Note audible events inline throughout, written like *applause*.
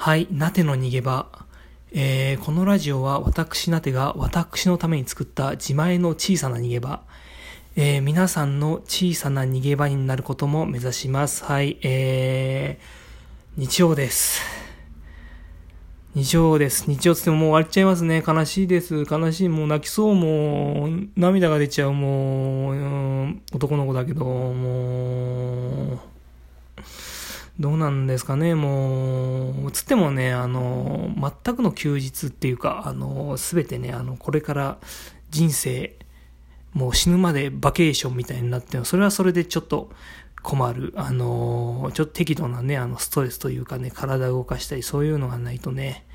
はい、なての逃げ場。えー、このラジオは私なてが私のために作った自前の小さな逃げ場。えー、皆さんの小さな逃げ場になることも目指します。はい、えー、日曜です。日曜です。日曜つってももう終わっちゃいますね。悲しいです。悲しい。もう泣きそう。もう、涙が出ちゃう。もう、うん、男の子だけど、もう、どうなんですかね、もう、つってもね、あの、全くの休日っていうか、あの、すべてね、あの、これから人生、もう死ぬまでバケーションみたいになってそれはそれでちょっと困る。あの、ちょっと適度なね、あの、ストレスというかね、体を動かしたり、そういうのがないとね、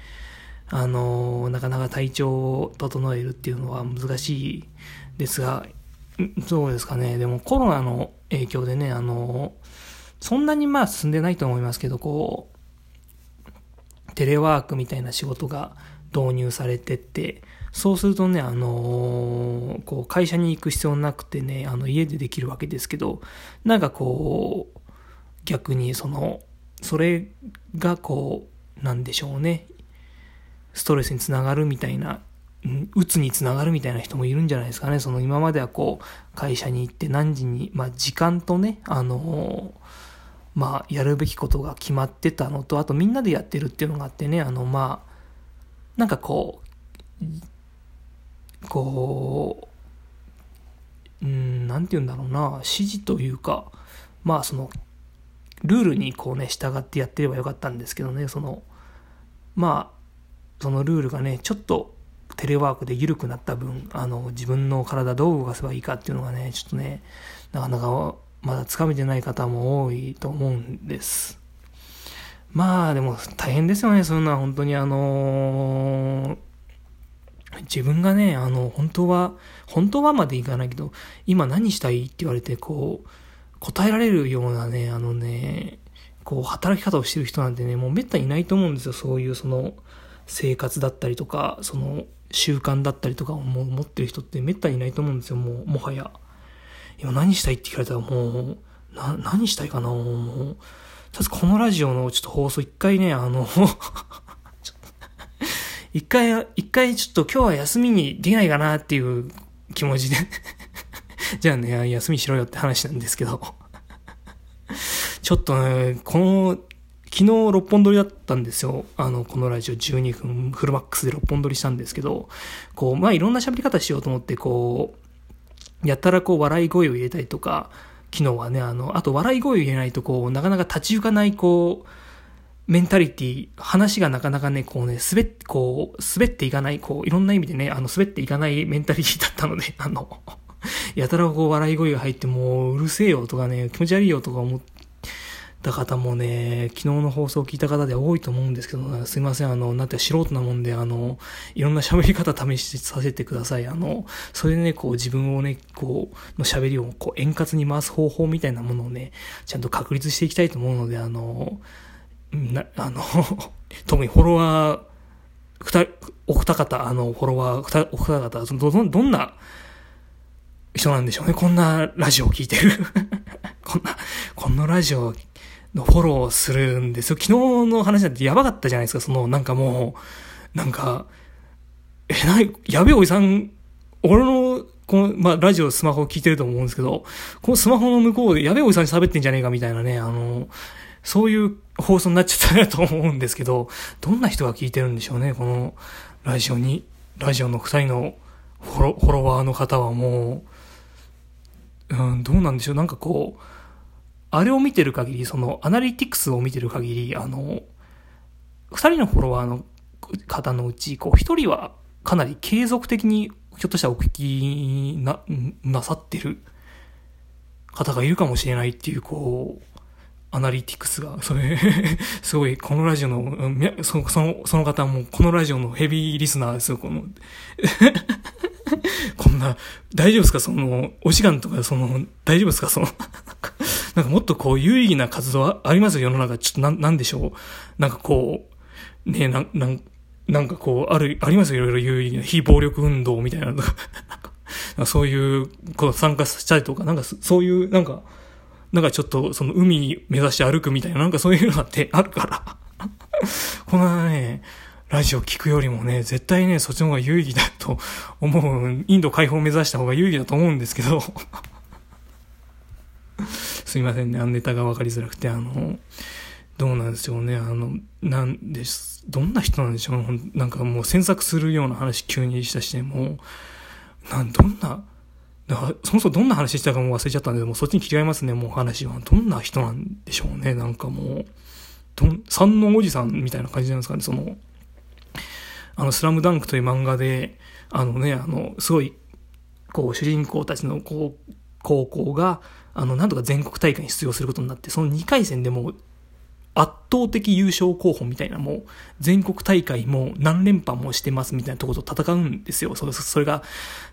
あの、なかなか体調を整えるっていうのは難しいですが、そうですかね、でもコロナの影響でね、あの、そんなにまあ進んでないと思いますけど、こう、テレワークみたいな仕事が導入されてって、そうするとね、あのー、こう、会社に行く必要なくてね、あの、家でできるわけですけど、なんかこう、逆にその、それがこう、なんでしょうね、ストレスにつながるみたいな、うつにつながるみたいな人もいるんじゃないですかね。その今まではこう、会社に行って何時に、まあ時間とね、あのーまあ、やるべきことが決まってたのと、あとみんなでやってるっていうのがあってね、あの、まあ、なんかこう、こう、うん、なんて言うんだろうな、指示というか、まあ、その、ルールにこうね、従ってやってればよかったんですけどね、その、まあ、そのルールがね、ちょっとテレワークで緩くなった分、あの、自分の体どう動かせばいいかっていうのがね、ちょっとね、なかなかまだつかめてない方も多いと思うんです。まあでも大変ですよね、そういうのは本当にあのー、自分がね、あの、本当は、本当はまでいかないけど、今何したいって言われて、こう、答えられるようなね、あのね、こう、働き方をしてる人なんてね、もうめったにいないと思うんですよ、そういうその、生活だったりとか、その、習慣だったりとかをも持ってる人ってめったにいないと思うんですよ、もう、もはや。今何したいって聞かれたらもう、な、何したいかなもう、とりあえずこのラジオのちょっと放送一回ね、あの *laughs* 一回、一回ちょっと今日は休みにできないかなっていう気持ちで。*laughs* じゃあね、休みしろよって話なんですけど。ちょっとね、この、昨日6本撮りだったんですよ。あの、このラジオ12分フルマックスで6本撮りしたんですけど、こう、まあいろんな喋り方しようと思って、こう、やたらこう笑い声を入れたりとか、昨日はね、あの、あと笑い声を入れないとこう、なかなか立ち行かないこう、メンタリティ、話がなかなかね、こうね、滑って、こう、滑っていかない、こう、いろんな意味でね、あの、滑っていかないメンタリティ *laughs* だったので、あの、やたらこう笑い声が入ってもう、うるせえよとかね、気持ち悪いよとか思ってた方もね、昨日の放送を聞いた方で多いと思うんですけど、すいません、あの、なんて素人なもんで、あの、いろんな喋り方試しさせてください。あの、それでね、こう自分をね、こう、の喋りをこう円滑に回す方法みたいなものをね、ちゃんと確立していきたいと思うので、あの、な、あの、*laughs* 特にフォロワー、二、お二方、あの、フォロワー、お二方、ど、ど、どんな人なんでしょうね。こんなラジオを聞いてる。*laughs* こんな、こんなラジオのフォローするんですよ。昨日の話なんてやばかったじゃないですか。その、なんかもう、なんか、え、なに、やべえおじさん、俺の、この、まあ、ラジオ、スマホ聞いてると思うんですけど、このスマホの向こうでやべえおじさんに喋ってんじゃねえかみたいなね、あの、そういう放送になっちゃったなと思うんですけど、どんな人が聞いてるんでしょうね、このラジオに、ラジオの二人のフォロフォロワーの方はもう、うん、どうなんでしょう、なんかこう、あれを見てる限り、その、アナリティクスを見てる限り、あの、二人のフォロワーの方のうち、こう、一人はかなり継続的に、ひょっとしたらお聞きな、なさってる方がいるかもしれないっていう、こう、アナリティクスが、それ、*laughs* すごい、このラジオの、その、その、その方も、このラジオのヘビーリスナーですよ、この *laughs* こんな、大丈夫ですか？その、お時間とか、その、大丈夫ですか？その *laughs* なんかもっとこう有意義な活動ありますよ、世の中。ちょっとな、なんでしょう？なんかこう、ねなん、なん、なんかこう、ある、ありますよ、いろいろ有意義な非暴力運動みたいなのが。*laughs* そういう、こう参加したりとか、なんかそういう、なんか、なんかちょっとその海目指して歩くみたいな、なんかそういうのってあるから *laughs* このね、ラジオ聞くよりもね、絶対ね、そっちの方が有意義だと思う、インド解放を目指した方が有意義だと思うんですけどすいませんね、あのネタが分かりづらくて、あの、どうなんでしょうね、あの、なんです、どんな人なんでしょう、なんかもう詮索するような話急にしたして、もう、なん、どんな、だからそもそもどんな話したかもう忘れちゃったんで、もうそっちに切り替えますね、もう話は。どんな人なんでしょうね、なんかもう、どん、三のおじさんみたいな感じなんですかね、その、あの、スラムダンクという漫画で、あのね、あの、すごい、こう、主人公たちの、こう、高校が、あの、なんとか全国大会に出場することになって、その2回戦でも圧倒的優勝候補みたいな、もう、全国大会も何連覇もしてますみたいなところと戦うんですよ。それそれが、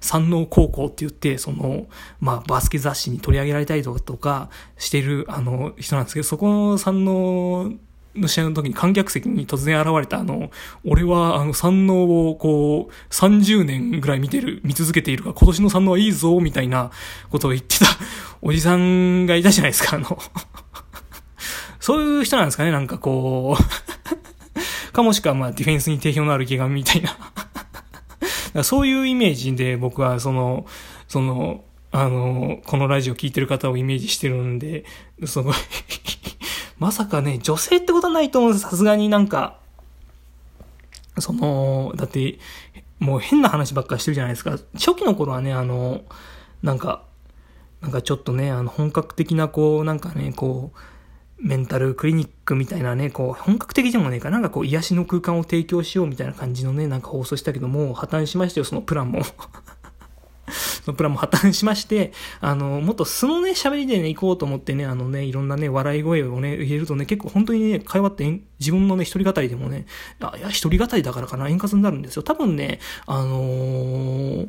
山王高校って言って、その、まあ、バスケ雑誌に取り上げられたりとかしてる、あの、人なんですけど、そこの山王の試合の時に観客席に突然現れたあの、俺はあの山王をこう、30年ぐらい見てる、見続けているから今年の山王はいいぞ、みたいなことを言ってた *laughs* おじさんがいたじゃないですか、あの。*laughs* そういう人なんですかね、なんかこう。*laughs* かもしくはまあディフェンスに定評のある気がみたいな。そういうイメージで僕はその、その、あの、このラジオ聴いてる方をイメージしてるんで、すごいまさかね、女性ってことはないと思うんです。さすがになんか、その、だって、もう変な話ばっかしてるじゃないですか。初期の頃はね、あの、なんか、なんかちょっとね、あの、本格的な、こう、なんかね、こう、メンタルクリニックみたいなね、こう、本格的でもねえか、なんかこう、癒しの空間を提供しようみたいな感じのね、なんか放送したけども、破綻しましたよ、そのプランも。そのプランも破綻しまして、あの、もっと素のね、喋りでね、行こうと思ってね、あのね、いろんなね、笑い声をね、入れるとね、結構本当にね、会話って自分のね、一人語りでもね、あ、いや、一人語りだからかな、円滑になるんですよ。多分ね、あのー、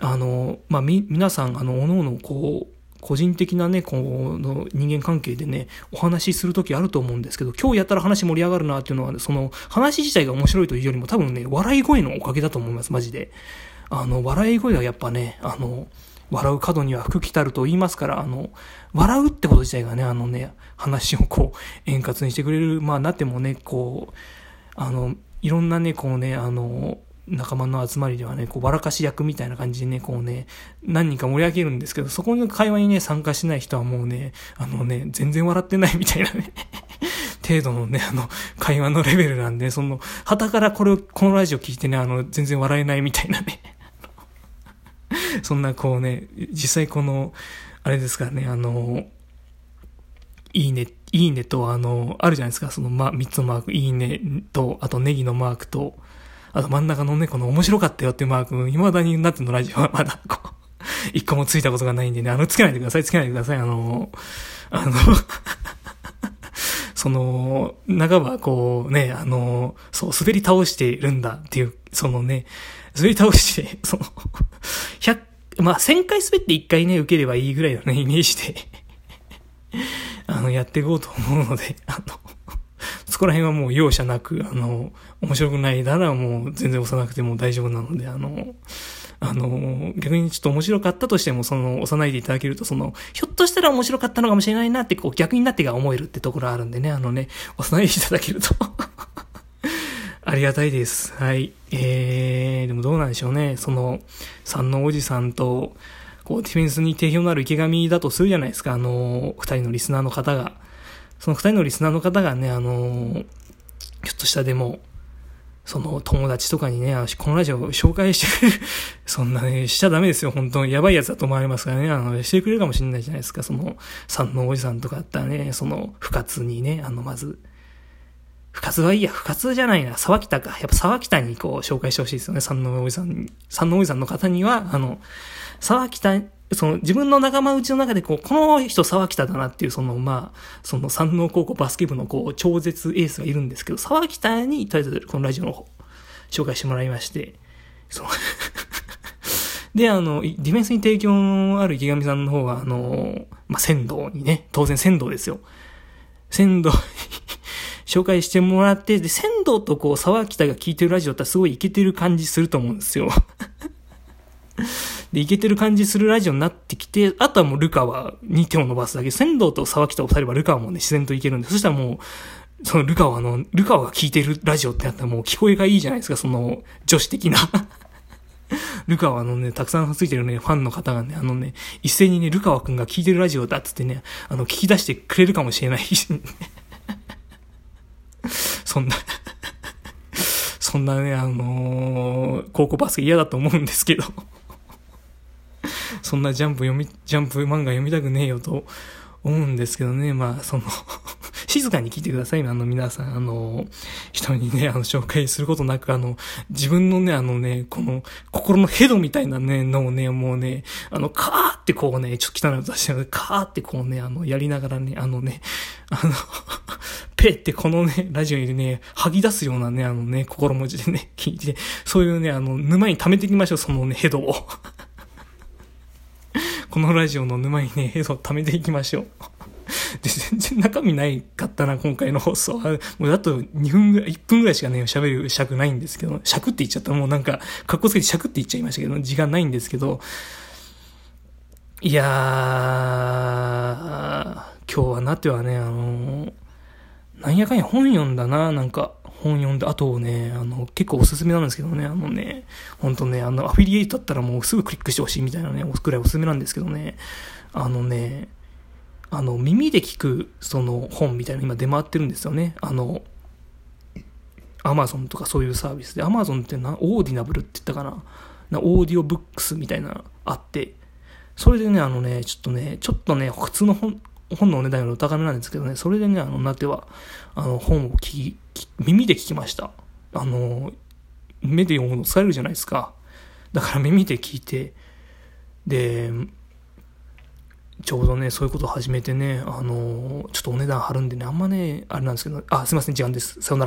あの、まあ、み、皆さん、あの、おのおの、こう、個人的なね、この人間関係でね、お話しするときあると思うんですけど、今日やったら話盛り上がるなっていうのは、その話自体が面白いというよりも多分ね、笑い声のおかげだと思います、マジで。あの、笑い声はやっぱね、あの、笑う角には福来たると言いますから、あの、笑うってこと自体がね、あのね、話をこう、円滑にしてくれる、まあ、なってもね、こう、あの、いろんなね、こうね、あの、仲間の集まりではね、こう、笑かし役みたいな感じでね、こうね、何人か盛り上げるんですけど、そこの会話にね、参加しない人はもうね、あのね、全然笑ってないみたいなね程度のね、あの、会話のレベルなんで、その、旗からこれを、このラジオ聞いてね、あの、全然笑えないみたいなね。*laughs* そんなこうね、実際この、あれですからね、あの、いいね、いいねと、あの、あるじゃないですか、その、ま、三つのマーク、いいねと、あとネギのマークと、あと真ん中のね、この面白かったよっていうマーク、未だになってのラジオは。*laughs* まだ、こう、一個もついたことがないんでね、あの、つけないでください、つけないでください、あの、あのその、長はこうね、あの、そう、滑り倒してるんだっていう、そのね、滑り倒して、*laughs* その、100、まあ、1000回滑って1回ね、受ければいいぐらいのね、イメージで *laughs* あの、やっていこうと思うので、*laughs* あの、そこら辺はもう容赦なく、あの、面白くないならもう全然押さなくても大丈夫なので、あの、あの、逆にちょっと面白かったとしても、その、押さないでいただけると、その、ひょっとしたら面白かったのかもしれないなって、こう、逆になってが思えるってところあるんでね、あのね、押さないでいただけると *laughs* ありがたいです。はい。えー、でもどうなんでしょうね。その、三のおじさんと、こう、ディフェンスに定評のある池上だとするじゃないですか。あの、二人のリスナーの方が。その二人のリスナーの方がね、あの、ひょっとしたでも、その友達とかにね、このラジオ紹介してくれる、*laughs* そんなね、しちゃダメですよ、本当に。やばいやつだと思われますからね、あの、してくれるかもしれないじゃないですか、その、三のおじさんとかだったらね、その、不活にね、あの、まず、不活はいいや、不活じゃないな、沢北か。やっぱ沢北にこう、紹介してほしいですよね、三のおじさんに。三のおじさんの方には、あの、沢北その自分の仲間内の中でこう、この人沢北だなっていう、そのまあ、その山王高校バスケ部のこう、超絶エースがいるんですけど、沢北にとりあえずこのラジオの方、紹介してもらいまして、そう。*laughs* で、あの、ディフェンスに提供のある池上さんの方は、あの、まあ、仙道にね、当然仙道ですよ。仙道に *laughs* 紹介してもらって、で、仙道とこう、沢北が聞いてるラジオってすごいイケてる感じすると思うんですよ。*laughs* で、いけてる感じするラジオになってきて、あとはもうルカはに手を伸ばすだけ。仙道と沢北を二人はルカはもうね、自然といけるんで、そしたらもう、そのルカワの、ルカワが聴いてるラジオってなったらもう聞こえがいいじゃないですか、その女子的な。*laughs* ルカワのね、たくさんついてるね、ファンの方がね、あのね、一斉にね、ルカワくんが聴いてるラジオだっつってね、あの、聞き出してくれるかもしれない、*laughs* そんなそんなね、あのー、高校バスケ嫌だと思うんですけど。そんなジャンプ読み、ジャンプ漫画読みたくねえよと思うんですけどね、まあ、その *laughs* 静かに聞いてください、あの、皆さん、あの、人にね、あの、紹介することなく、あの、自分のね、あのね、この、心のヘドみたいなね、のをね、もうね、あの、カーってこうね、ちょっと汚い音出して、カーってこうね、あの、やりながらね、あのね、あの *laughs* ペってこのね、ラジオにね、吐き出すようなね、あのね、心文字でね、聞いて、そういうね、あの、沼に溜めていきましょう、そのね、ヘドを。このラジオの沼にね、映像を溜めていきましょう。*laughs* で、全然中身ないかったな、今回の放送は。もうあと2分ぐらい、1分ぐらいしかね、喋る尺ないんですけど、尺って言っちゃったらもうなんか、かっこつけて尺って言っちゃいましたけど、時間ないんですけど、いやー、今日はなってはね、あのなんやかんや本読んだな、なんか、本読んで、あとね、あの、結構おすすめなんですけどね、あのね、ほんとね、あの、アフィリエイトだったらもうすぐクリックしてほしいみたいなね、くらいおすすめなんですけどね、あのね、あの、耳で聞く、その本みたいな今出回ってるんですよね。あの、アマゾンとかそういうサービスで、アマゾンってな、オーディナブルって言ったかな？なオーディオブックスみたいなあって、それでね、あのね、ちょっとね、ちょっとね、普通の本、本のお値段よりお高めなんですけどね、それでね、あの、なっては、あの、本を聞き、耳で聞きました。あの、目で読むの疲れるじゃないですか。だから耳で聞いて、で、ちょうどね、そういうことを始めてね、あのちょっとお値段張るんでね、あんまね、あれなんですけど、あ、すいません、時間です。さよなら。